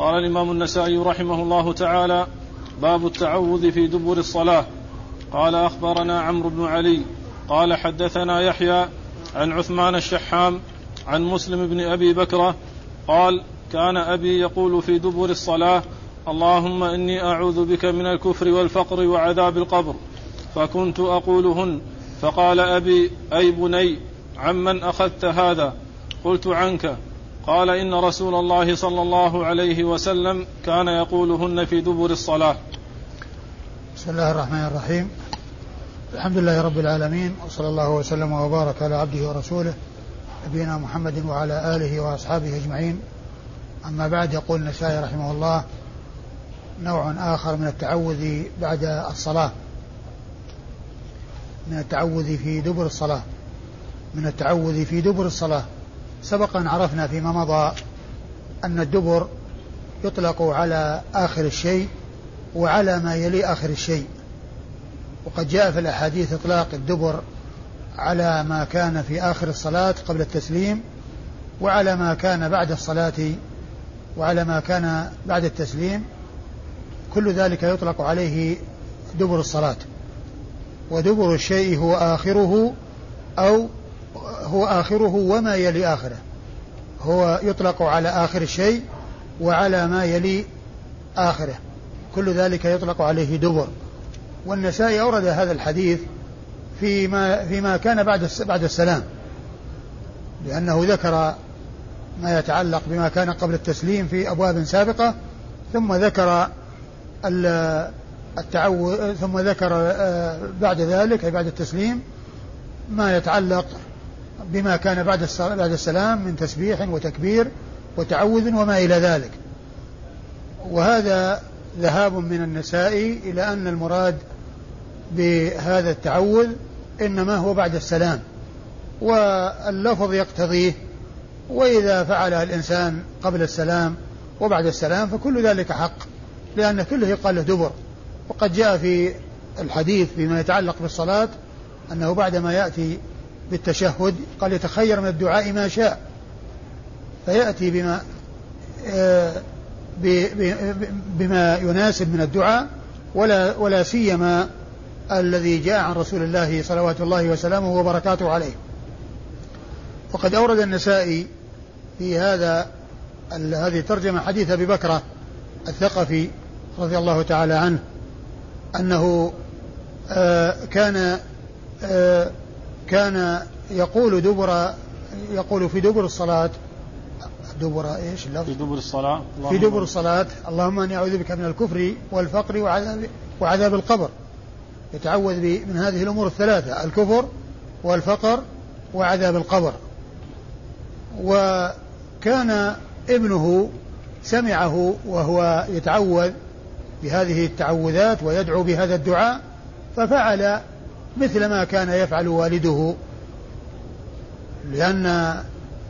قال الإمام النسائي رحمه الله تعالى باب التعوذ في دبر الصلاة. قال أخبرنا عمرو بن علي قال حدثنا يحيى عن عثمان الشحام عن مسلم بن أبي بكرة قال كان أبي يقول في دبر الصلاة اللهم إني أعوذ بك من الكفر والفقر وعذاب القبر فكنت أقولهن. فقال أبي أي بني عمن أخذت هذا؟ قلت عنك. قال إن رسول الله صلى الله عليه وسلم كان يقولهن في دبر الصلاة. بسم الله الرحمن الرحيم. الحمد لله رب العالمين وصلى الله وسلم وبارك على عبده ورسوله نبينا محمد وعلى آله وأصحابه أجمعين. أما بعد يقول النسائي رحمه الله نوع آخر من التعوذ بعد الصلاة. من التعوذ في دبر الصلاة. من التعوذ في دبر الصلاة. سبق أن عرفنا فيما مضى أن الدبر يطلق على آخر الشيء وعلى ما يلي آخر الشيء. وقد جاء في الأحاديث إطلاق الدبر على ما كان في آخر الصلاة قبل التسليم وعلى ما كان بعد الصلاة وعلى ما كان بعد التسليم. كل ذلك يطلق عليه دبر الصلاة. ودبر الشيء هو آخره أو هو آخره وما يلي آخره. هو يطلق على آخر الشيء وعلى ما يلي آخره. كل ذلك يطلق عليه دبر. والنسائي أورد هذا الحديث فيما فيما كان بعد بعد السلام. لأنه ذكر ما يتعلق بما كان قبل التسليم في أبواب سابقة ثم ذكر التعوذ ثم ذكر آه، بعد ذلك أي بعد التسليم ما يتعلق بما كان بعد بعد السلام من تسبيح وتكبير وتعوذ وما إلى ذلك. وهذا ذهاب من النساء إلى أن المراد بهذا التعوذ إنما هو بعد السلام واللفظ يقتضيه وإذا فعله الإنسان قبل السلام وبعد السلام فكل ذلك حق لأن كله يقال له دبر. وقد جاء في الحديث فيما يتعلق بالصلاة أنه بعدما يأتي بالتشهد قال يتخير من الدعاء ما شاء. فيأتي بما آه، بما يناسب من الدعاء ولا ولا سيما الذي جاء عن رسول الله صلوات الله وسلامه وبركاته عليه. وقد أورد النسائي في هذا هذه ترجمة حديث أبي بكرة الثقفي رضي الله تعالى عنه أنه آه، كان آه، كان يقول دبر يقول في دبر الصلاة. دبر إيش اللفظ؟ في دبر الصلاة. في دبر الصلاة. اللهم إني أعوذ بك من الكفر والفقر وعذاب وعذاب القبر. يتعوذ من هذه الأمور الثلاثة الكفر والفقر وعذاب القبر. وكان ابنه سمعه وهو يتعوذ بهذه التعوذات ويدعو بهذا الدعاء ففعل مثل ما كان يفعل والده لأن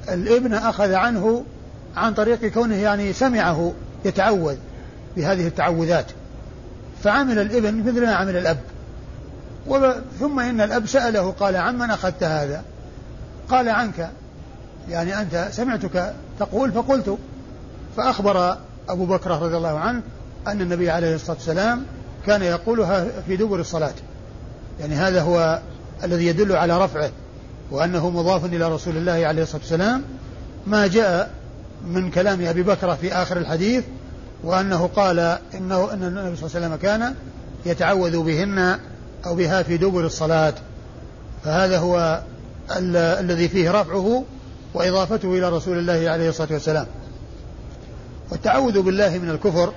الابن أخذ عنه عن طريق كونه يعني سمعه يتعوذ بهذه التعوذات. فعمل الابن مثل ما عمل الأب. ثم إن الأب سأله قال عمن أخذت هذا؟ قال عنك. يعني أنت سمعتك تقول فقلت. فأخبر أبو بكر رضي الله عنه أن النبي عليه الصلاة والسلام كان يقولها في دبر الصلاة. يعني هذا هو الذي يدل على رفعه وأنه مضاف إلى رسول الله عليه الصلاة والسلام. ما جاء من كلام أبي بكر في آخر الحديث وأنه قال إنه أن النبي صلى الله عليه وسلم كان يتعوذ بهن أو بها في دبر الصلاة. فهذا هو ال- الذي فيه رفعه وإضافته إلى رسول الله عليه الصلاة والسلام. والتعوذ بالله من الكفر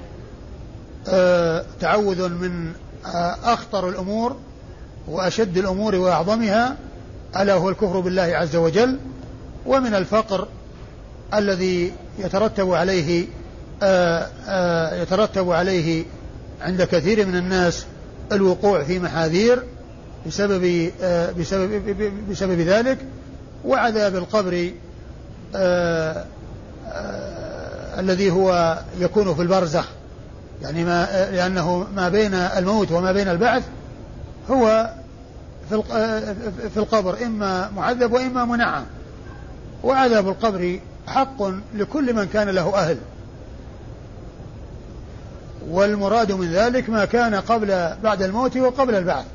آه تعوذ من آه أخطر الأمور وأشد الأمور وأعظمها ألا هو الكفر بالله عز وجل ومن الفقر الذي يترتب عليه آآ آآ يترتب عليه عند كثير من الناس الوقوع في محاذير بسبب بسبب بسبب ذلك وعذاب القبر الذي هو يكون في البرزخ. يعني ما لأنه ما بين الموت وما بين البعث هو في في القبر إما معذب وإما منعم. وعذاب القبر حق لكل من كان له أهل. والمراد من ذلك ما كان قبل بعد الموت وقبل البعث.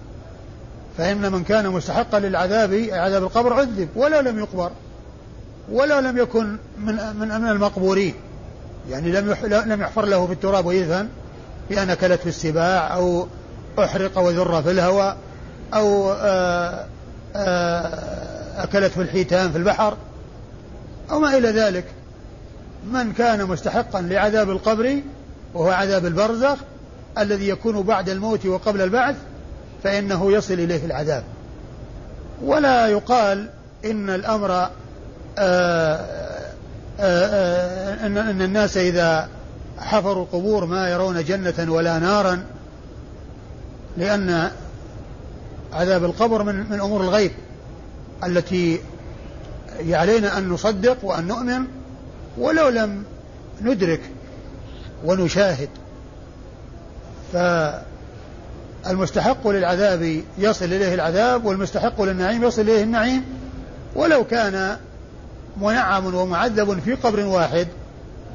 فإن من كان مستحقا للعذاب عذاب القبر عذب ولا لم يقبر ولا لم يكن من من المقبورين. يعني لم لم يحفر له في التراب ويدفن بأن أكلت في السباع أو أحرق وذر في الهواء أو آآ آآ أكلت في الحيتان في البحر أو ما إلى ذلك. من كان مستحقا لعذاب القبر وهو عذاب البرزخ الذي يكون بعد الموت وقبل البعث فإنه يصل إليه العذاب. ولا يقال إن الأمر آآ آآ إن, إن الناس إذا حفروا القبور ما يرون جنة ولا نارا لأن عذاب القبر من من أمور الغيب التي علينا أن نصدق وأن نؤمن ولو لم ندرك ونشاهد. فالمستحق للعذاب يصل إليه العذاب والمستحق للنعيم يصل إليه النعيم. ولو كان منعم ومعذب في قبر واحد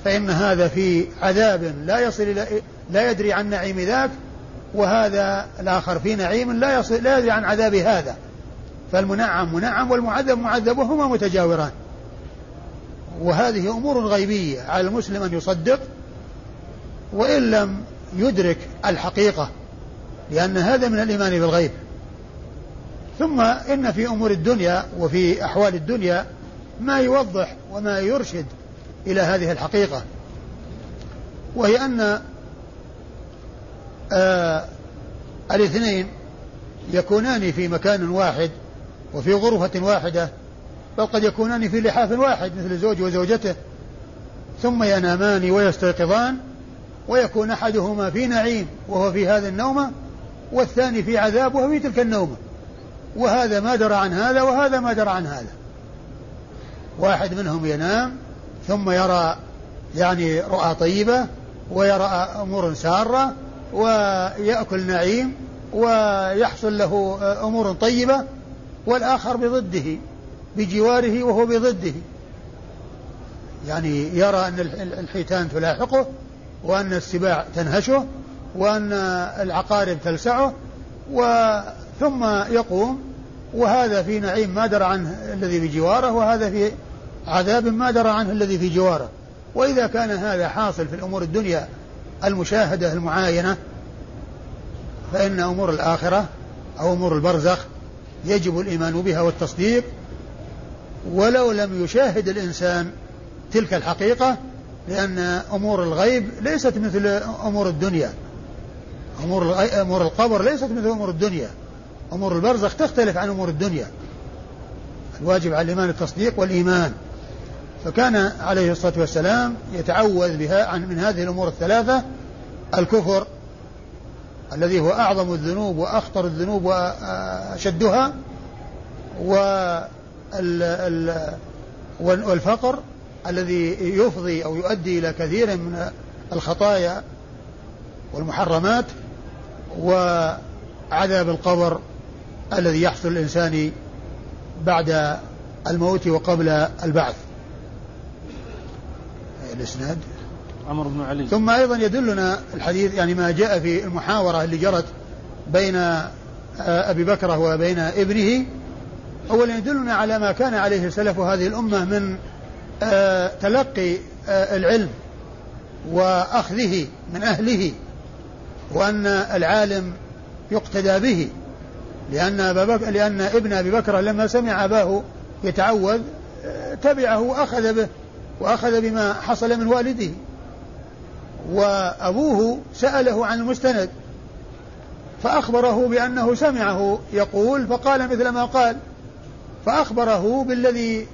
فإن هذا في عذاب لا يصل إلى لا يدري عن نعيم ذاك وهذا الآخر في نعيم لا يصل لا يدري عن عذاب هذا. فالمنعم منعم والمعذب معذب وهما متجاوران. وهذه أمور غيبية على المسلم أن يصدق وإن لم يدرك الحقيقة لأن هذا من الإيمان بالغيب. ثم إن في أمور الدنيا وفي أحوال الدنيا ما يوضح وما يرشد إلى هذه الحقيقة وهي أن آه الاثنين يكونان في مكان واحد وفي غرفة واحدة بل قد يكونان في لحاف واحد مثل الزوج وزوجته ثم ينامان ويستيقظان ويكون أحدهما في نعيم وهو في هذه النومة والثاني في عذاب وهو في تلك النومة. وهذا ما درى عن هذا وهذا ما درى عن هذا. واحد منهم ينام ثم يرى يعني رؤى طيبة ويرى أمور سارة ويأكل نعيم ويحصل له أمور طيبة والآخر بضده بجواره وهو بضده. يعني يرى أن الحيتان تلاحقه وأن السباع تنهشه وأن العقارب تلسعه ثم يقوم. وهذا في نعيم ما درى عنه الذي بجواره وهذا في عذاب ما درى عنه الذي في جواره. وإذا كان هذا حاصل في الأمور الدنيا المشاهدة المعاينة فإن أمور الآخرة أو أمور البرزخ يجب الإيمان بها والتصديق. ولو لم يشاهد الإنسان تلك الحقيقة لأن أمور الغيب ليست مثل أمور الدنيا. أمور أمور القبر ليست مثل أمور الدنيا. أمور البرزخ تختلف عن أمور الدنيا. الواجب على الإيمان التصديق والإيمان. فكان عليه الصلاة والسلام يتعوذ بها عن من هذه الأمور الثلاثة. الكفر الذي هو أعظم الذنوب وأخطر الذنوب وأشدها والفقر الذي يفضي أو يؤدي إلى كثير من الخطايا والمحرمات وعذاب القبر الذي يحصل الإنسان بعد الموت وقبل البعث. الإسناد. عمرو بن علي. ثم أيضا يدلنا الحديث يعني ما جاء في المحاورة اللي جرت بين آه، أبي بكرة وبين ابنه. أولا يدلنا على ما كان عليه سلف هذه الأمة من آه، تلقي آه، العلم وأخذه من أهله وأن العالم يقتدى به لأن أبا بكر لأن ابن أبي بكر لما سمع أباه يتعوذ تبعه وأخذ به. وأخذ بما حصل من والده. وأبوه سأله عن المستند فأخبره بأنه سمعه يقول فقال مثل ما قال فأخبره بالذي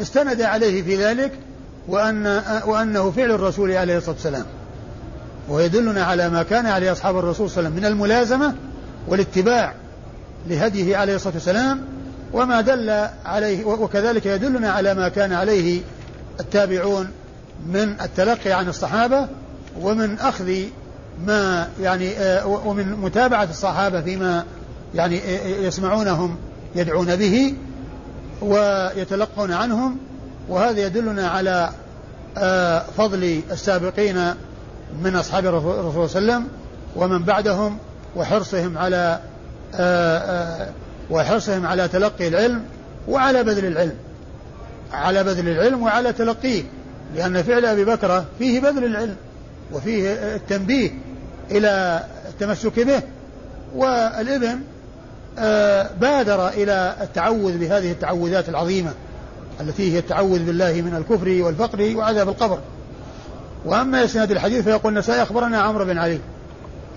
استند عليه في ذلك وأن وأنه فعل الرسول عليه الصلاة والسلام. ويدلنا على ما كان عليه أصحاب الرسول صلى الله عليه وسلم من الملازمة والاتباع لهديه عليه الصلاة والسلام وما دل عليه وكذلك يدلنا على ما كان عليه التابعون من التلقي عن الصحابة ومن أخذ ما يعني آه، ومن متابعة الصحابة فيما يعني آه، آه، يسمعونهم يدعون به ويتلقون عنهم. وهذا يدلنا على فضل السابقين من أصحاب الرسول صلى الله عليه وسلم ومن بعدهم وحرصهم على وحرصهم على تلقي العلم وعلى بذل العلم. على بذل العلم وعلى تلقيه لأن فعل أبي بكرة فيه بذل العلم وفيه التنبيه إلى التمسك به. والإبن آه، بادر إلى التعوذ بهذه التعوذات العظيمة التي هي التعوذ بالله من الكفر والفقر وعذاب القبر. وأما إسناد الحديث فيقول النسائي أخبرنا عمرو بن علي.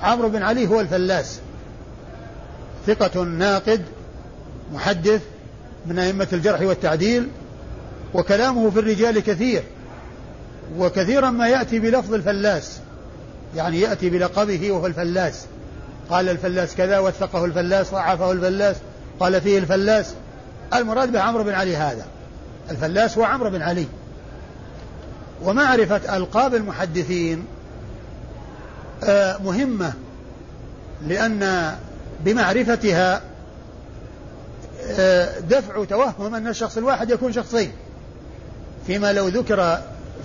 عمرو بن علي هو الفلاس. ثقة ناقد محدث من أئمة الجرح والتعديل وكلامه في الرجال كثير وكثيرا ما يأتي بلفظ الفلاس يعني يأتي بلقبه وهو الفلاس. قال الفلاس كذا وثقه الفلاس ضعفه الفلاس قال فيه الفلاس. المراد به عمرو بن علي هذا الفلاس هو عمرو بن علي. ومعرفة ألقاب المحدثين آه، مهمة لأن بمعرفتها آه، دفع توهم أن الشخص الواحد يكون شخصين. فيما لو ذكر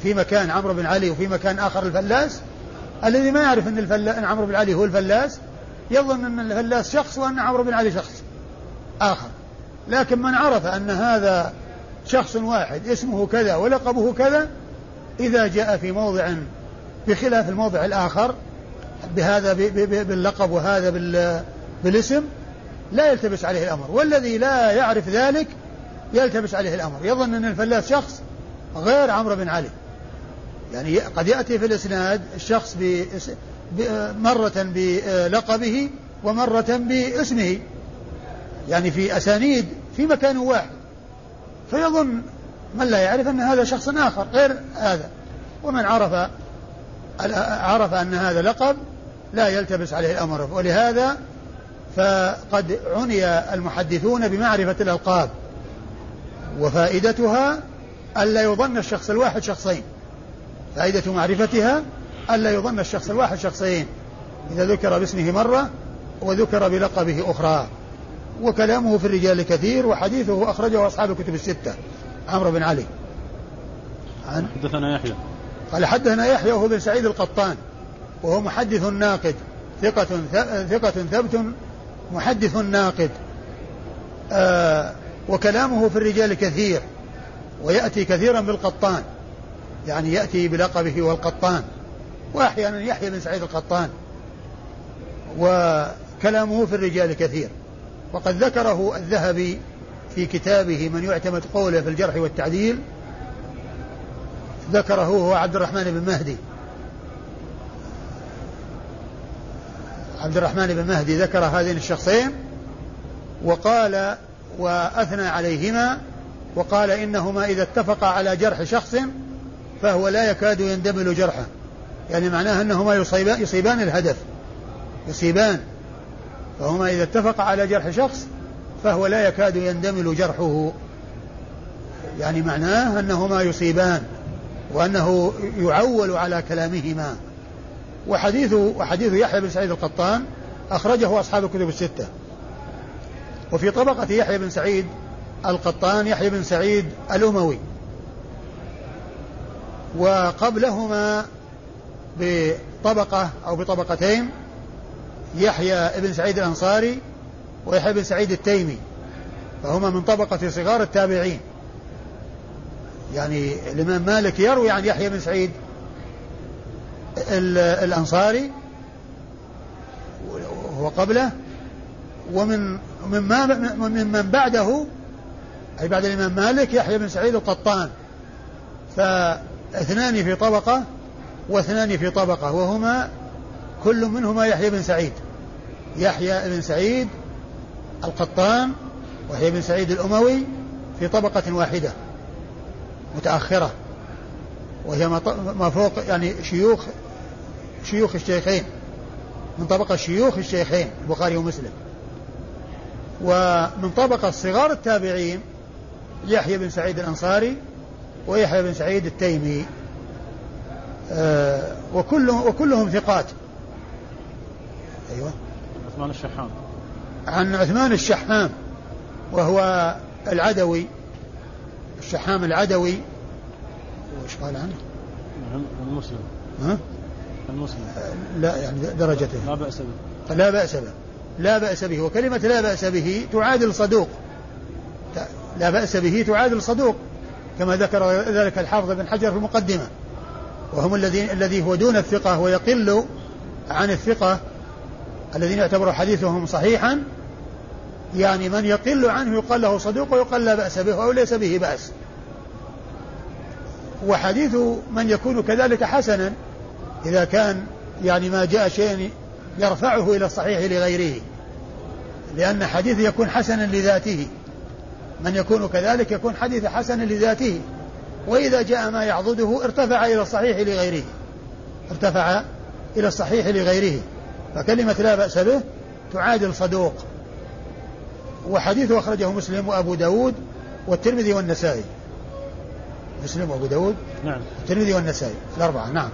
في مكان عمرو بن علي وفي مكان آخر الفلاس الذي ما يعرف أن, الفلا... أن عمرو بن علي هو الفلاس يظن أن الفلاس شخص وأن عمرو بن علي شخص آخر. لكن من عرف أن هذا شخص واحد اسمه كذا ولقبه كذا إذا جاء في موضع بخلاف الموضع الآخر بهذا باللقب وهذا بالاسم لا يلتبس عليه الأمر. والذي لا يعرف ذلك يلتبس عليه الأمر. يظن أن الفلاس شخص غير عمرو بن علي. يعني قد يأتي في الإسناد الشخص مرة بلقبه ومرة باسمه. يعني في أسانيد في مكان واحد. فيظن من لا يعرف أن هذا شخص آخر غير هذا. ومن عرف عرف أن هذا لقب لا يلتبس عليه الأمر. ولهذا فقد عني المحدثون بمعرفة الألقاب. وفائدتها ألا يظن الشخص الواحد شخصين. فائدة معرفتها ألا يظن الشخص الواحد شخصين. إذا ذكر باسمه مرة وذكر بلقبه أخرى. وكلامه في الرجال كثير وحديثه أخرجه أصحاب الكتب الستة. عمرو بن علي. عن حدثنا يحيى. قال حدثنا يحيى وهو بن سعيد القطان. وهو محدث ناقد. ثقة ثقة ثبت. محدث ناقد. آه وكلامه في الرجال كثير. ويأتي كثيرا بالقطان. يعني يأتي بلقبه والقطان. وأحيانا يحيى بن سعيد القطان. وكلامه في الرجال كثير. وقد ذكره الذهبي في كتابه من يعتمد قوله في الجرح والتعديل. ذكره هو عبد الرحمن بن مهدي. عبد الرحمن بن مهدي ذكر هذين الشخصين. وقال وأثنى عليهما وقال إنهما إذا اتفقا على جرح شخص فهو لا يكاد يندمل جرحه. يعني معناه أنهما يصيبان, يصيبان الهدف. يصيبان. فهما إذا اتفقا على جرح شخص فهو لا يكاد يندمل جرحه. يعني معناه أنهما يصيبان وأنه يعول على كلامهما. وحديث وحديث يحيى بن سعيد القطان أخرجه أصحاب الكتب الستة. وفي طبقة يحيى بن سعيد القطان يحيى بن سعيد الأموي. وقبلهما بطبقة أو بطبقتين يحيى بن سعيد الأنصاري ويحيى بن سعيد التيمي. فهما من طبقة صغار التابعين. يعني الإمام مالك يروي عن يحيى بن سعيد الأنصاري وهو قبله. ومن مما ممن بعده أي بعد الإمام مالك يحيى بن سعيد القطان. فاثنان في طبقة واثنان في طبقة وهما كل منهما يحيى بن سعيد. يحيى بن سعيد القطان ويحيى بن سعيد الأموي في طبقة واحدة متأخرة وهي ما فوق يعني شيوخ شيوخ الشيخين من طبقة شيوخ الشيخين البخاري ومسلم. ومن طبقة صغار التابعين يحيى بن سعيد الأنصاري ويحيى بن سعيد التيمي. آه وكلهم وكلهم ثقات. أيوة. عثمان الشحام. عن عثمان الشحام وهو العدوي. الشحام العدوي. وش قال عنه؟ المسلم. ها؟ المسلم. لا يعني درجته. لا بأس به. لا بأس به. لا بأس به. وكلمة لا بأس به تعادل صدوق. لا بأس به تعادل صدوق كما ذكر ذلك الحافظ بن حجر في المقدمة. وهم الذين الذي هو دون الثقة ويقل عن الثقة الذين يعتبر حديثهم صحيحا. يعني من يقل عنه يقال له صدوق ويقال لا بأس به أو ليس به بأس. وحديث من يكون كذلك حسنا إذا كان يعني ما جاء شيء يرفعه إلى الصحيح لغيره. لأن حديث يكون حسنا لذاته. من يكون كذلك يكون حديث حسنا لذاته. وإذا جاء ما يعضده ارتفع إلى الصحيح لغيره. ارتفع إلى الصحيح لغيره. فكلمة لا بأس به تعادل صدوق وحديث أخرجه مسلم وأبو داود والترمذي والنسائي. مسلم وأبو داود؟ نعم. الترمذي والنسائي. الأربعة نعم.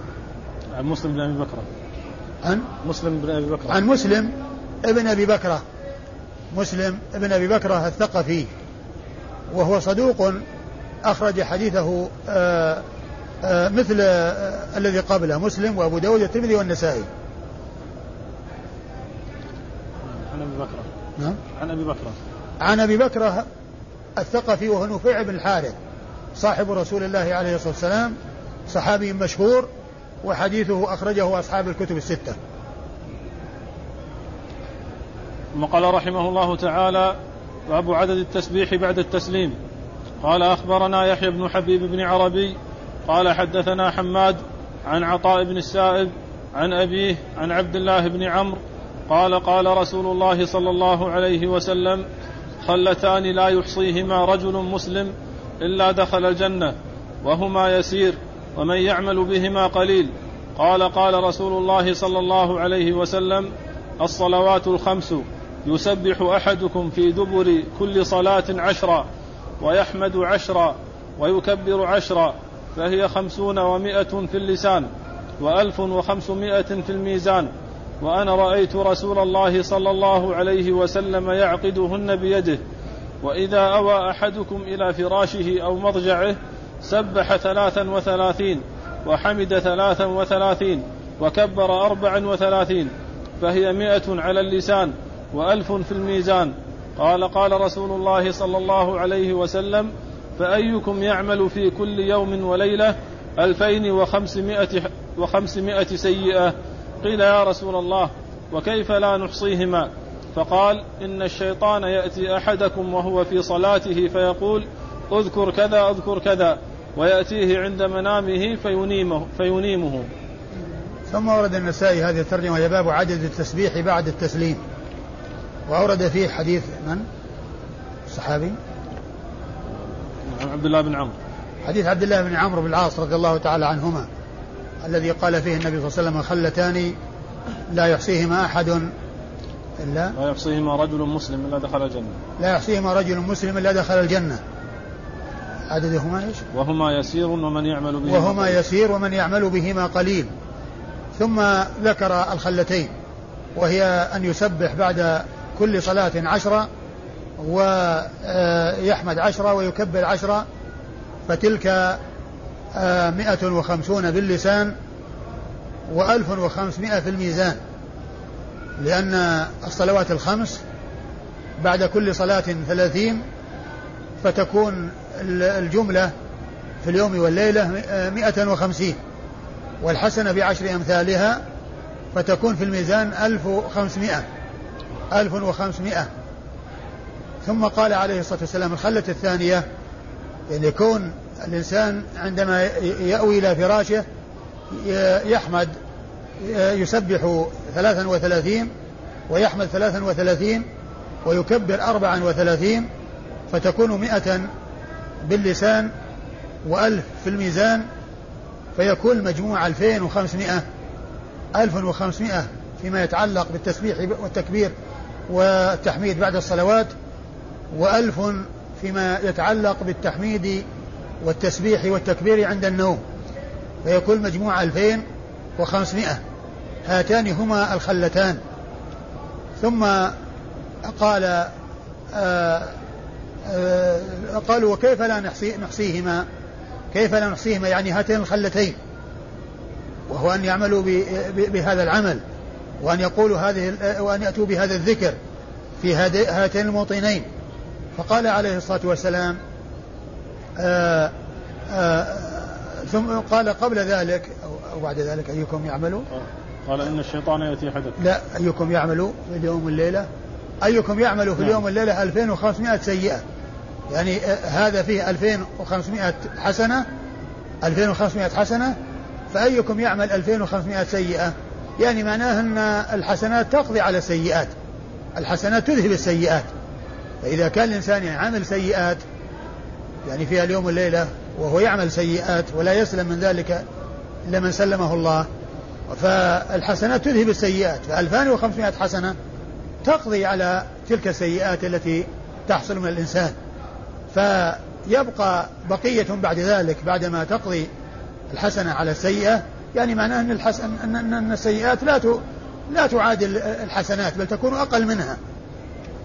عن مسلم بن أبي بكر عن؟ مسلم بن أبي بكر عن مسلم ابن أبي بكرة. مسلم ابن أبي بكرة الثقفي. وهو صدوق أخرج حديثه آآ آآ مثل آآ الذي قبله مسلم وأبو داود والترمذي والنسائي. عن أبي بكر. نعم. عن أبي بكر. عن أبي بكرة الثقفي وهو نفيع بن الحارث صاحب رسول الله عليه الصلاة والسلام صحابي مشهور وحديثه أخرجه أصحاب الكتب الستة. ثم قال رحمه الله تعالى باب عدد التسبيح بعد التسليم. قال أخبرنا يحيى بن حبيب بن عربي قال حدثنا حماد عن عطاء بن السائب عن أبيه عن عبد الله بن عمرو قال قال رسول الله صلى الله عليه وسلم خلتان لا يحصيهما رجل مسلم إلا دخل الجنة وهما يسير ومن يعمل بهما قليل. قال قال رسول الله صلى الله عليه وسلم الصلوات الخمس. يسبح أحدكم في دبر كل صلاة عشرا ويحمد عشرا ويكبر عشرا فهي خمسون ومائة في اللسان وألف وخمسمائة في الميزان. وأنا رأيت رسول الله صلى الله عليه وسلم يعقدهن بيده وإذا أوى أحدكم إلى فراشه أو مضجعه سبح ثلاثا وثلاثين وحمد ثلاثا وثلاثين وكبر أربعا وثلاثين فهي مئة على اللسان. وألف في الميزان. قال قال رسول الله صلى الله عليه وسلم فأيكم يعمل في كل يوم وليلة ألفين وخمسمائة, وخمسمائة سيئة؟ قيل يا رسول الله وكيف لا نحصيهما؟ فقال إن الشيطان يأتي أحدكم وهو في صلاته فيقول اذكر كذا اذكر كذا ويأتيه عند منامه فينيمه, فينيمه. ثم ورد النسائي هذه الترجمة وهي باب عدد التسبيح بعد التسليم. وأورد فيه حديث من؟ الصحابي عبد الله بن عمرو. حديث عبد الله بن عمرو بن العاص رضي الله تعالى عنهما الذي قال فيه النبي صلى الله عليه وسلم خلتان لا يحصيهما أحد إلا لا يحصيهما رجل مسلم إلا دخل الجنة. لا يحصيهما رجل مسلم إلا دخل الجنة. عددهما إيش؟ وهما يسير ومن يعمل بهما وهما يسير ومن يعمل بهما قليل. ثم ذكر الخلتين وهي أن يسبح بعد كل صلاة عشرة ويحمد عشرة ويكبر عشرة فتلك مئة وخمسون باللسان وألف وخمسمائة في الميزان. لأن الصلوات الخمس بعد كل صلاة ثلاثين فتكون الجملة في اليوم والليلة مئة وخمسين. والحسنة بعشر أمثالها فتكون في الميزان ألف وخمسمائة. ألف وخمسمائة. ثم قال عليه الصلاة والسلام الخلة الثانية يعني يكون الإنسان عندما يأوي إلى فراشه يحمد يسبح ثلاثا وثلاثين ويحمد ثلاثا وثلاثين ويكبر أربعا وثلاثين فتكون مئة باللسان وألف في الميزان فيكون المجموع ألفين وخمسمائة. ألف وخمسمائة فيما يتعلق بالتسبيح والتكبير. والتحميد بعد الصلوات وألف فيما يتعلق بالتحميد والتسبيح والتكبير عند النوم. فيكون مجموع ألفين وخمسمائة. هاتان هما الخلتان. ثم قال آآ آه، آآ آه، قالوا وكيف لا نحصي نحصيهما؟ كيف لا نحصيهما؟ يعني هاتين الخلتين. وهو أن يعملوا بهذا العمل. وأن يقولوا هذه وأن يأتوا بهذا الذكر في هاتين الموطنين. فقال عليه الصلاة والسلام آآ آآ ثم قال قبل ذلك أو بعد ذلك أيكم يعمل؟ قال إن الشيطان يأتي حدث. لا أيكم يعمل في اليوم والليلة أيكم يعمل في نعم. اليوم والليلة 2500 سيئة. يعني هذا فيه 2500 حسنة 2500 حسنة فأيكم يعمل 2500 سيئة؟ يعني معناه أن الحسنات تقضي على السيئات. الحسنات تذهب السيئات. فإذا كان الإنسان يعمل سيئات يعني فيها اليوم والليلة وهو يعمل سيئات ولا يسلم من ذلك إلا من سلمه الله فالحسنات تذهب السيئات. ف 2500 حسنة تقضي على تلك السيئات التي تحصل من الإنسان. فيبقى بقية بعد ذلك بعدما تقضي الحسنة على السيئة يعني معناه أن, الحسن أن, أن السيئات لا لا تعادل الحسنات بل تكون أقل منها.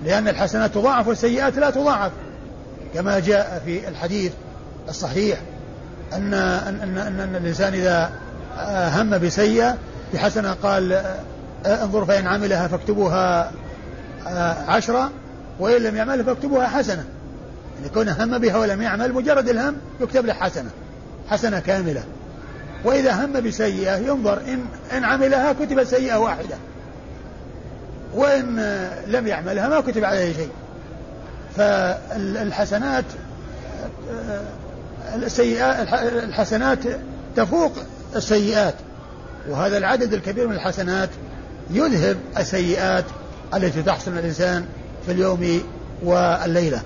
لأن الحسنات تضاعف والسيئات لا تضاعف. كما جاء في الحديث الصحيح أن أن أن, أن, أن الإنسان إذا هم بسيئة بحسنة قال انظر فإن عملها فاكتبوها عشرة وإن لم يعملها فاكتبوها حسنة. يعني كونه هم بها ولم يعمل مجرد الهم يكتب له حسنة حسنة كاملة. وإذا هم بسيئة ينظر إن إن عملها كتبت سيئة واحدة. وإن لم يعملها ما كتب عليه شيء. فالحسنات السيئات الحسنات تفوق السيئات. وهذا العدد الكبير من الحسنات يذهب السيئات التي تحصل الإنسان في اليوم والليلة.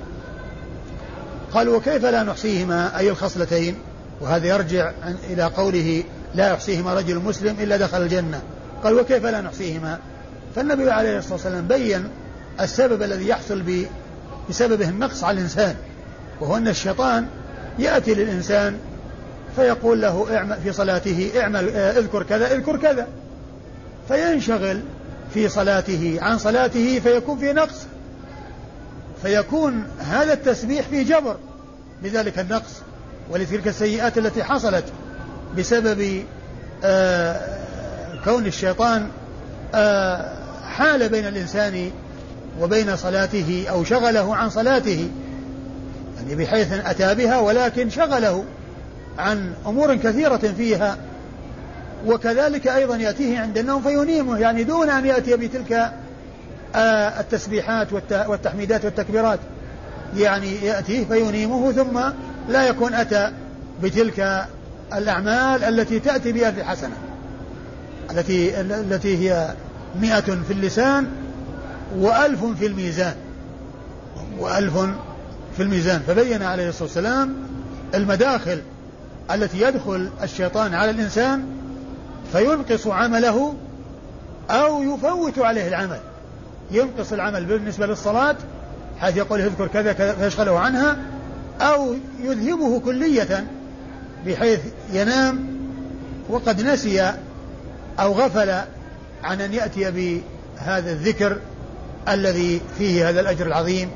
قال وكيف لا نحصيهما؟ أي الخصلتين؟ وهذا يرجع إلى قوله لا يحصيهما رجل مسلم إلا دخل الجنة. قال وكيف لا نحصيهما؟ فالنبي عليه الصلاة والسلام بين السبب الذي يحصل بسببه النقص على الإنسان وهو أن الشيطان يأتي للإنسان فيقول له اعمل في صلاته اعمل آه، اذكر كذا اذكر كذا. فينشغل في صلاته عن صلاته فيكون في نقص. فيكون هذا التسبيح في جبر لذلك النقص ولتلك السيئات التي حصلت بسبب آه كون الشيطان آه حال بين الإنسان وبين صلاته أو شغله عن صلاته يعني بحيث أتى بها ولكن شغله عن أمور كثيرة فيها وكذلك أيضا يأتيه عند النوم فينيمه يعني دون أن يأتي بتلك آه، التسبيحات والتحميدات والتكبيرات يعني يأتيه فينيمه ثم لا يكون أتى بتلك الأعمال التي تأتي في حسنة التي التي هي مئة في اللسان وألف في الميزان. وألف في الميزان. فبين عليه الصلاة والسلام المداخل التي يدخل الشيطان على الإنسان فينقص عمله أو يفوت عليه العمل. ينقص العمل بالنسبة للصلاة حيث يقول اذكر كذا كذا فيشغله عنها. أو يذهبه كلية بحيث ينام وقد نسي أو غفل عن أن يأتي بهذا الذكر الذي فيه هذا الأجر العظيم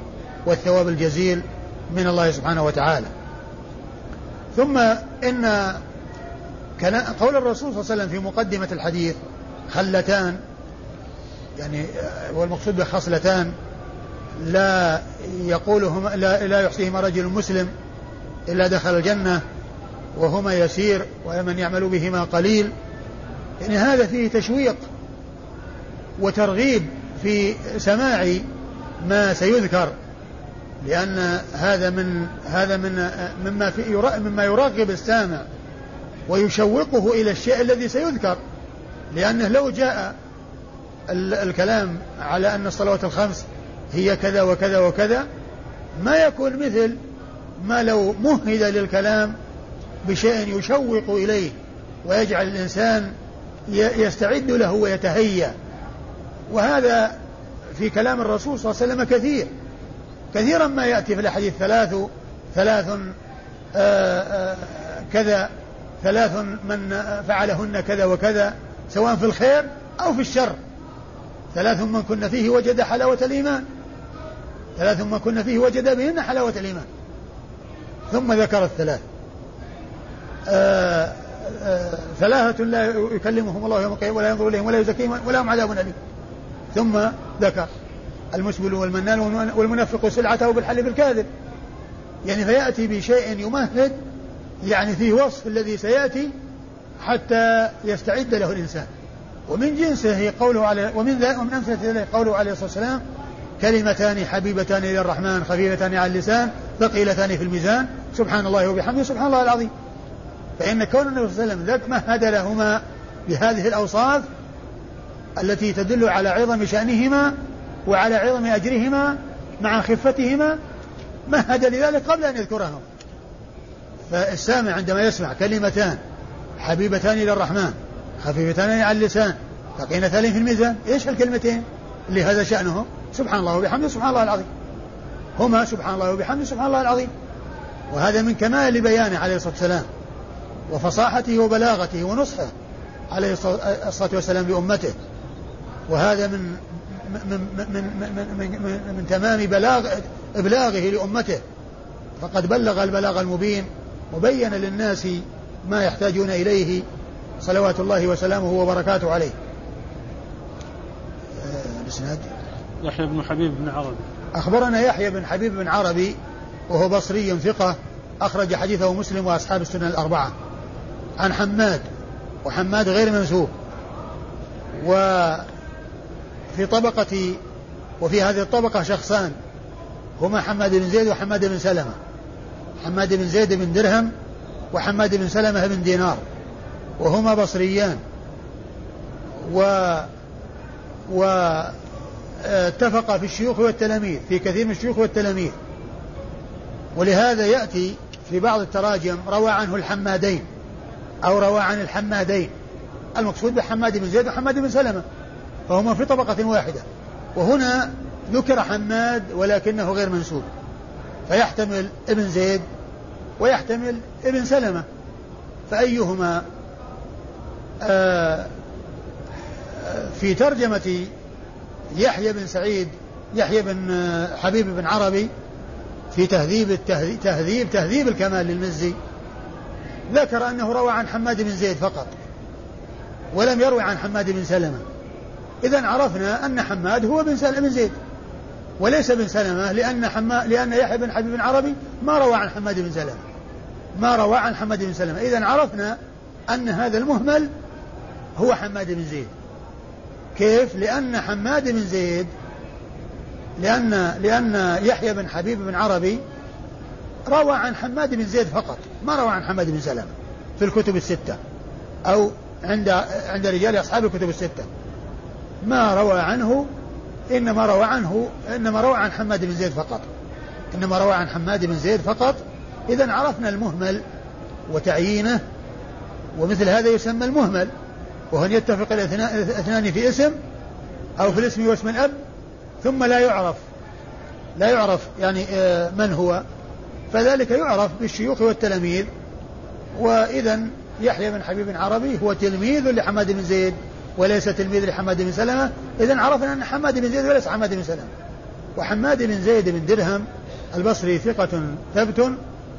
والثواب الجزيل من الله سبحانه وتعالى. ثم إن قول الرسول صلى الله عليه وسلم في مقدمة الحديث خلتان يعني والمقصود بخصلتان لا يقولهما لا, لا يحصيهما رجل مسلم إلا دخل الجنة وهما يسير ومن يعمل بهما قليل. يعني هذا فيه تشويق وترغيب في سماع ما سيذكر لأن هذا من هذا من مما في مما يرغب السامع ويشوقه إلى الشيء الذي سيذكر. لأنه لو جاء الكلام على أن الصلوات الخمس هي كذا وكذا وكذا ما يكون مثل ما لو مهد للكلام بشيء يشوق إليه ويجعل الإنسان يستعد له ويتهيأ. وهذا في كلام الرسول صلى الله عليه وسلم كثير. كثيرا ما يأتي في الأحاديث ثلاث ثلاث آه، آه، كذا ثلاث من فعلهن كذا وكذا سواء في الخير أو في الشر. ثلاث من كن فيه وجد حلاوة الإيمان. ثلاث من كن فيه وجد بهن حلاوة الإيمان. ثم ذكر الثلاث. آه، آه، ثلاثة لا يكلمهم الله يوم القيامة ولا ينظر إليهم ولا يزكيهم ولا هم عذاب أليم. ثم ذكر المسبل والمنان والمنفق سلعته بالحلف الكاذب يعني فيأتي بشيء يمهد يعني فيه وصف الذي سيأتي حتى يستعد له الإنسان. ومن جنسه قوله عليه ومن ومن أمثلة قوله عليه الصلاة والسلام كلمتان حبيبتان إلى الرحمن خفيفتان على اللسان ثقيلتان في الميزان. سبحان الله وبحمده سبحان الله العظيم. فإن كون النبي صلى الله عليه وسلم مهد لهما بهذه الأوصاف التي تدل على عظم شأنهما وعلى عظم أجرهما مع خفتهما مهد لذلك قبل أن يذكرهم فالسامع عندما يسمع كلمتان حبيبتان إلى الرحمن خفيفتان على اللسان ثقيلتان في الميزان إيش الكلمتين اللي هذا شأنهم سبحان الله وبحمده سبحان الله العظيم هما سبحان الله وبحمده سبحان الله العظيم وهذا من كمال بيانه عليه الصلاة والسلام وفصاحته وبلاغته ونصحه عليه الصلاة والسلام لأمته وهذا من من من من, من, من, من تمام بلاغ إبلاغه لأمته فقد بلغ البلاغ المبين وبين للناس ما يحتاجون إليه صلوات الله وسلامه وبركاته عليه آه، الإسناد يحيى بن حبيب بن عربي. أخبرنا يحيى بن حبيب بن عربي وهو بصري ثقة أخرج حديثه مسلم وأصحاب السنن الأربعة. عن حماد وحماد غير منسوب وفي طبقة وفي هذه الطبقة شخصان هما حماد بن زيد وحماد بن سلمة. حماد بن زيد بن درهم وحماد بن سلمة بن دينار. وهما بصريان. و و اتفق في الشيوخ والتلاميذ في كثير من الشيوخ والتلاميذ. ولهذا يأتي في بعض التراجم روى عنه الحمادين أو روى عن الحمادين. المقصود بحماد بن زيد وحماد بن سلمة فهما في طبقة واحدة. وهنا ذكر حماد ولكنه غير منسوب. فيحتمل ابن زيد ويحتمل ابن سلمة. فأيهما؟ آه، في ترجمة يحيى بن سعيد يحيى بن آه، حبيب بن عربي في تهذيب التهذيب تهذيب تهذيب الكمال للمزي. ذكر أنه روى عن حماد بن زيد فقط ولم يروي عن حماد بن سلمة. إذا عرفنا أن حماد هو بن سلمة بن زيد وليس بن سلمة لأن حما لأن يحيى بن حبيب بن عربي ما روى عن حماد بن سلمة. ما روى عن حماد بن سلمة. إذا عرفنا أن هذا المهمل هو حماد بن زيد. كيف؟ لأن حماد بن زيد لأن لأن يحيى بن حبيب بن عربي روى عن حماد بن زيد فقط ما روى عن حماد بن سلمة في الكتب الستة أو عند عند رجال أصحاب الكتب الستة. ما روى عنه إنما روى عنه إنما روى عن حماد بن زيد فقط. إنما روى عن حماد بن زيد فقط. إذا عرفنا المهمل وتعيينه ومثل هذا يسمى المهمل. وهن يتفق الاثنان في اسم أو في الاسم واسم الأب؟ ثم لا يعرف. لا يعرف يعني آه، من هو. فذلك يعرف بالشيوخ والتلاميذ. وإذا يحيى بن حبيب عربي هو تلميذ لحماد بن زيد وليس تلميذ لحماد بن سلمة. إذا عرفنا أن حماد بن زيد وليس حماد بن سلمة. وحماد بن زيد بن درهم البصري ثقة ثبت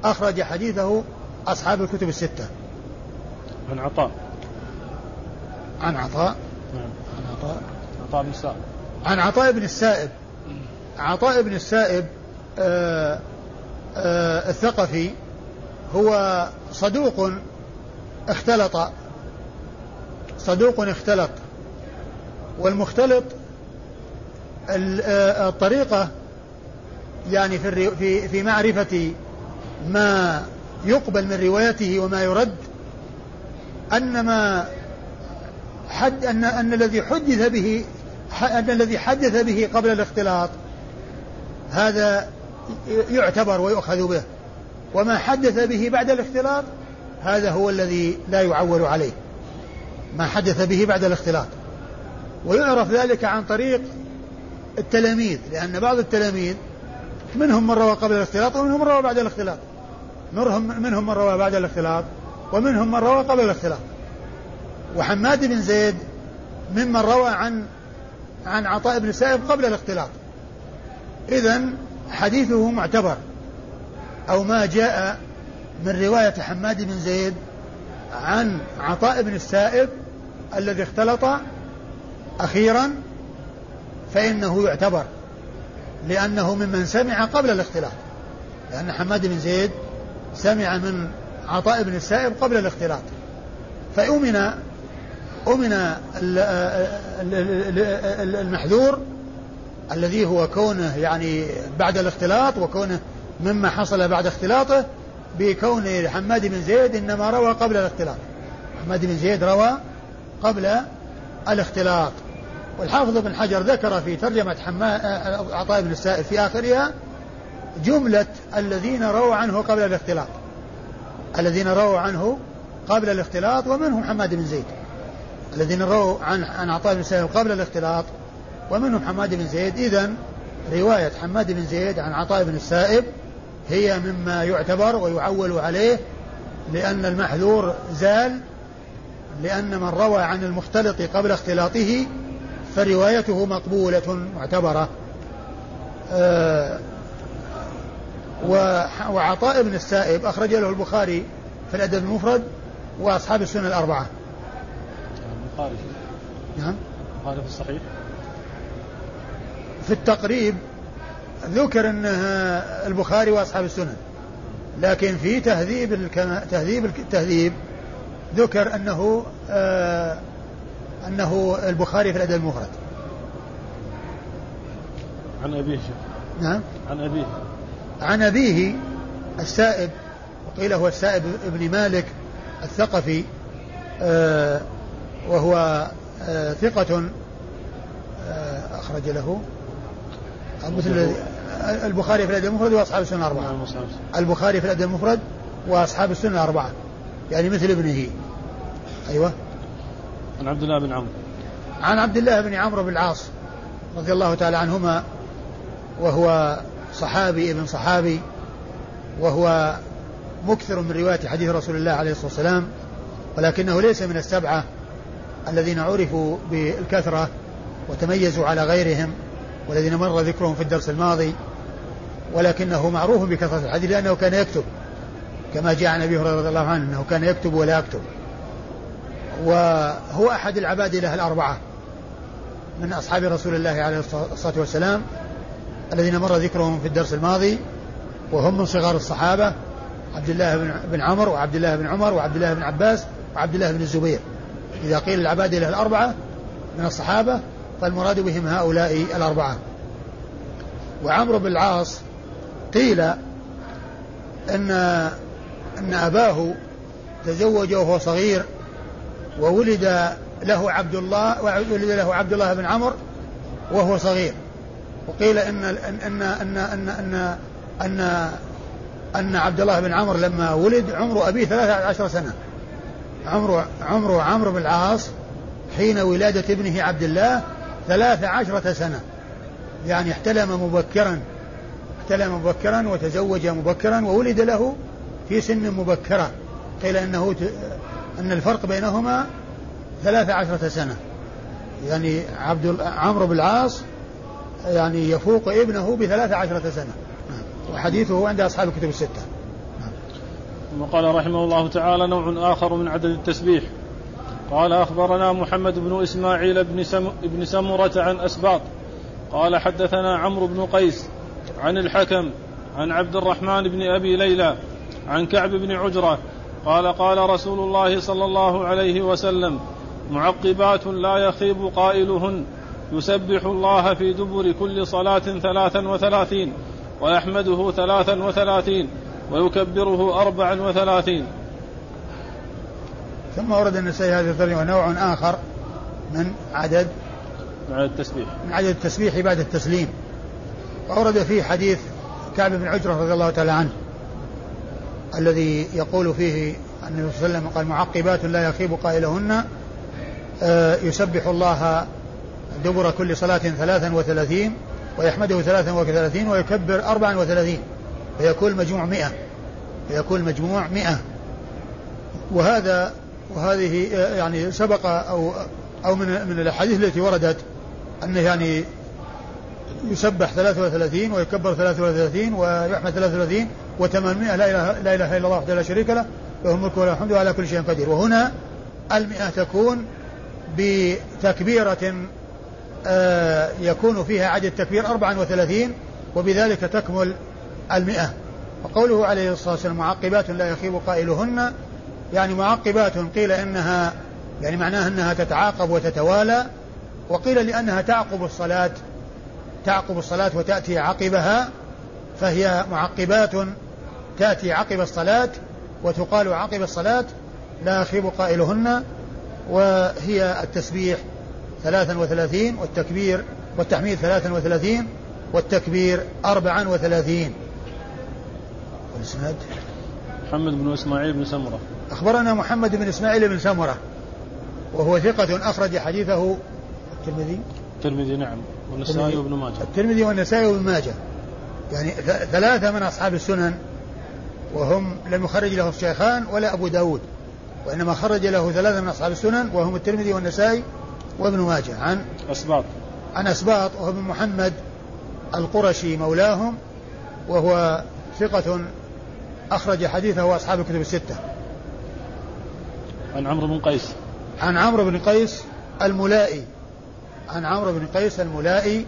أخرج حديثه أصحاب الكتب الستة. عن عطاء. عن عطاء. نعم. عن عطاء. عطاء بن السائب. عن عطاء بن السائب. عطاء بن السائب آآ آآ الثقفي هو صدوق اختلط. صدوق اختلط. والمختلط الطريقة يعني في في في معرفة ما يقبل من روايته وما يرد أن ما حد أن أن الذي حدث به أن الذي حدث به قبل الاختلاط هذا يعتبر ويؤخذ به. وما حدث به بعد الاختلاط هذا هو الذي لا يعول عليه. ما حدث به بعد الاختلاط. ويعرف ذلك عن طريق التلاميذ لأن بعض التلاميذ منهم من روى قبل الاختلاط ومنهم من روى بعد الاختلاط. منهم من روى بعد الاختلاط ومنهم من روى قبل الاختلاط. وحماد بن زيد ممن روى عن عن عطاء بن سائب قبل الاختلاط. إذا حديثه معتبر أو ما جاء من رواية حماد بن زيد عن عطاء بن السائب الذي اختلط أخيرا فإنه يعتبر لأنه ممن سمع قبل الاختلاط. لأن حماد بن زيد سمع من عطاء بن السائب قبل الاختلاط. فأمن أمن المحذور الذي هو كونه يعني بعد الاختلاط وكونه مما حصل بعد اختلاطه بكون حماد بن زيد إنما روى قبل الاختلاط. حماد بن زيد روى قبل الاختلاط. والحافظ بن حجر ذكر في ترجمة حماد عطاء بن السائب في آخرها جملة الذين رووا عنه قبل الاختلاط. الذين رووا عنه قبل الاختلاط ومنهم حماد بن زيد. الذين رووا عن عن عطاء بن السائب قبل الاختلاط ومنهم حماد بن زيد. إذا رواية حماد بن زيد عن عطاء بن السائب هي مما يعتبر ويعول عليه لأن المحذور زال لأن من روى عن المختلط قبل اختلاطه فروايته مقبولة معتبرة. آه وعطاء بن السائب أخرج له البخاري في الأدب المفرد وأصحاب السنة الأربعة. البخاري. نعم. البخاري في الصحيح. في التقريب ذكر انه البخاري وأصحاب السنن. لكن في تهذيب الكما تهذيب التهذيب ذكر أنه آه أنه البخاري في الأدب المفرد. عن أبيه. نعم. عن أبيه. عن أبيه السائب وقيل هو السائب ابن مالك الثقفي آه وهو آه ثقة آه أخرج له. مثل البخاري في الأدب المفرد وأصحاب السنة الأربعة نعم، البخاري في الأدب المفرد وأصحاب السنة الأربعة يعني مثل ابنه. أيوة. عن عبد الله بن عمرو. عن عبد الله بن عمرو بن العاص رضي الله تعالى عنهما وهو صحابي ابن صحابي وهو مكثر من رواية حديث رسول الله عليه الصلاة والسلام ولكنه ليس من السبعة. الذين عرفوا بالكثرة وتميزوا على غيرهم والذين مر ذكرهم في الدرس الماضي ولكنه معروف بكثرة الحديث لأنه كان يكتب. كما جاء عن أبي هريرة رضي الله عنه أنه كان يكتب ولا يكتب. وهو أحد العباد له الأربعة. من أصحاب رسول الله عليه الصلاة والسلام الذين مر ذكرهم في الدرس الماضي وهم من صغار الصحابة عبد الله بن عمر وعبد الله بن عمر وعبد الله بن عباس وعبد الله بن الزبير. إذا قيل العباد له الأربعة من الصحابة فالمراد بهم هؤلاء الأربعة. وعمرو بن العاص قيل أن أن أباه تزوج وهو صغير وولد له عبد الله وولد له عبد الله بن عمرو وهو صغير. وقيل ان ان ان ان ان ان, أن, أن عبد الله بن عمرو لما ولد عمر أبيه ثلاثة عشر سنة عمر عمر عمرو بن العاص حين ولادة ابنه عبد الله ثلاث عشرة سنة. يعني احتلم مبكرا احتلم مبكرا وتزوج مبكرا وولد له في سن مبكرة. قيل إنه إن الفرق بينهما ثلاث عشرة سنة. يعني عبد عمرو بن العاص يعني يفوق ابنه بثلاث عشرة سنة. وحديثه عند أصحاب الكتب الستة. ثم قال رحمه الله تعالى نوع آخر من عدد التسبيح. قال أخبرنا محمد بن إسماعيل بن, سم بن سمرة عن أسباط. قال حدثنا عمرو بن قيس عن الحكم عن عبد الرحمن بن أبي ليلى عن كعب بن عجرة قال قال رسول الله صلى الله عليه وسلم معقبات لا يخيب قائلهن. يسبح الله في دبر كل صلاة ثلاثا وثلاثين ويحمده ثلاثا وثلاثين. ويكبره أربعا وثلاثين. ثم ورد النسائي هذه الترجمة نوع آخر من عدد من عدد التسبيح. من عدد التسبيح بعد التسليم. وأورد فيه حديث كعب بن عجرة رضي الله تعالى عنه الذي يقول فيه النبي صلى الله عليه وسلم قال معقبات لا يخيب قائلهن. آه، يسبح الله دبر كل صلاة ثلاثا وثلاثين ويحمده ثلاثا وثلاثين ويكبر أربعا وثلاثين فيكون المجموع مئة. فيكون المجموع مئة. وهذا وهذه يعني سبق أو أو من من الأحاديث التي وردت أنه يعني يسبح 33 ويكبر 33 ويحمد 33 و800 لا إله, لا إله إلا الله وحده لا شريك له له الملك وله الحمد على كل شيء قدير. وهنا المئة تكون بتكبيرة آه يكون فيها عدد التكبير 34 وبذلك تكمل المئة. وقوله عليه الصلاة والسلام معقبات لا يخيب قائلهن يعني معقبات قيل إنها يعني معناها أنها تتعاقب وتتوالى وقيل لأنها تعقب الصلاة تعقب الصلاة وتأتي عقبها فهي معقبات تأتي عقب الصلاة وتقال عقب الصلاة لا يخيب قائلهن وهي التسبيح ثلاثا وثلاثين والتكبير والتحميد ثلاثا وثلاثين والتكبير أربعا وثلاثين. الإسناد محمد بن إسماعيل بن سمرة. أخبرنا محمد بن إسماعيل بن سمرة وهو ثقة أخرج حديثه الترمذي. الترمذي نعم والنسائي وابن ماجه. الترمذي والنسائي وابن ماجه. يعني ثلاثة من أصحاب السنن وهم لم يخرج له الشيخان ولا أبو داود وإنما خرج له ثلاثة من أصحاب السنن وهم الترمذي والنسائي وابن ماجه. عن أسباط. عن أسباط وهو ابن محمد القرشي مولاهم وهو ثقة أخرج حديثه أصحاب الكتب الستة. عن عمرو بن قيس. عن عمرو بن قيس الملائي. عن عمرو بن قيس الملائي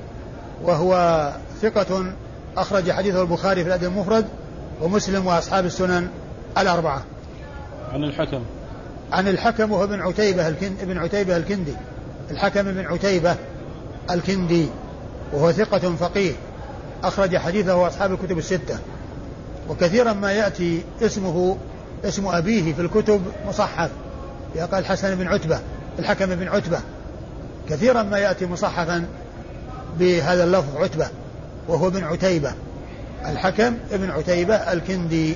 وهو ثقة أخرج حديثه البخاري في الأدب المفرد ومسلم وأصحاب السنن الأربعة. عن الحكم. عن الحكم وهو ابن عتيبة الكند ابن عتيبة الكندي. الحكم بن عتيبة الكندي وهو ثقة فقيه أخرج حديثه أصحاب الكتب الستة. وكثيرا ما يأتي اسمه اسم أبيه في الكتب مصحف. قال حسن بن عتبة الحكم بن عتبة. كثيرا ما يأتي مصحفا بهذا اللفظ عتبة وهو ابن عتيبة. الحكم ابن عتيبة الكندي.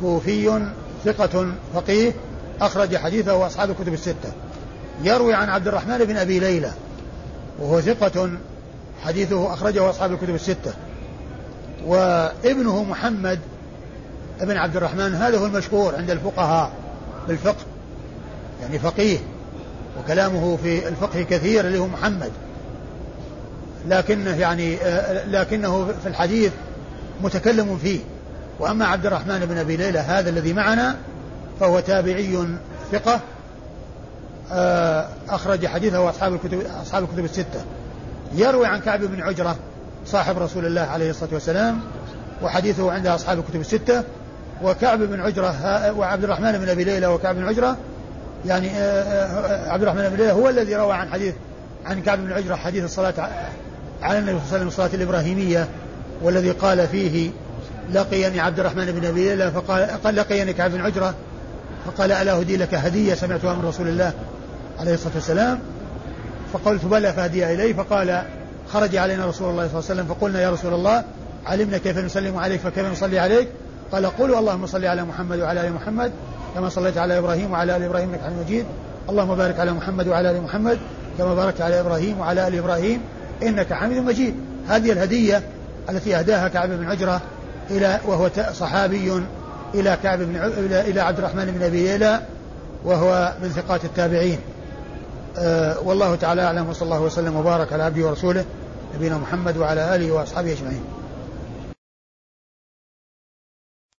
كوفي ثقة فقيه أخرج حديثه وأصحاب الكتب الستة. يروي عن عبد الرحمن بن أبي ليلى وهو ثقة حديثه أخرجه أصحاب الكتب الستة. وابنه محمد ابن عبد الرحمن هذا هو المشهور عند الفقهاء بالفقه يعني فقيه وكلامه في الفقه كثير اللي هو محمد. لكنه يعني لكنه في الحديث متكلم فيه. وأما عبد الرحمن بن أبي ليلى هذا الذي معنا فهو تابعي ثقة أخرج حديثه أصحاب الكتب أصحاب الكتب الستة. يروي عن كعب بن عجرة صاحب رسول الله عليه الصلاة والسلام وحديثه عند أصحاب الكتب الستة وكعب بن عجرة وعبد الرحمن بن أبي ليلى وكعب بن عجرة يعني آه، آه، عبد الرحمن بن ليلى هو الذي روى عن حديث عن كعب بن عجرة حديث الصلاة على النبي صلى الله عليه وسلم الصلاة الإبراهيمية والذي قال فيه لقيني عبد الرحمن بن أبي ليلى فقال قال لقيني كعب بن عجرة فقال ألا أهدي لك هدية سمعتها من رسول الله عليه الصلاة والسلام؟ فقلت بلى فهدي إليه فقال خرج علينا رسول الله صلى الله عليه وسلم فقلنا يا رسول الله علمنا كيف نسلم عليك فكيف نصلي عليك؟ قال قولوا اللهم صل على محمد وعلى آل محمد كما صليت على إبراهيم وعلى آل إبراهيم إنك حميد مجيد. اللهم بارك على محمد وعلى آل محمد كما باركت على إبراهيم وعلى آل إبراهيم إنك حميد مجيد. هذه الهدية التي أهداها كعب بن عجرة إلى وهو صحابي إلى كعب بن إلى عبد الرحمن بن أبي ليلى وهو من ثقات التابعين. أه والله تعالى أعلم وصلى الله وسلم وبارك على عبده ورسوله نبينا محمد وعلى آله وأصحابه أجمعين.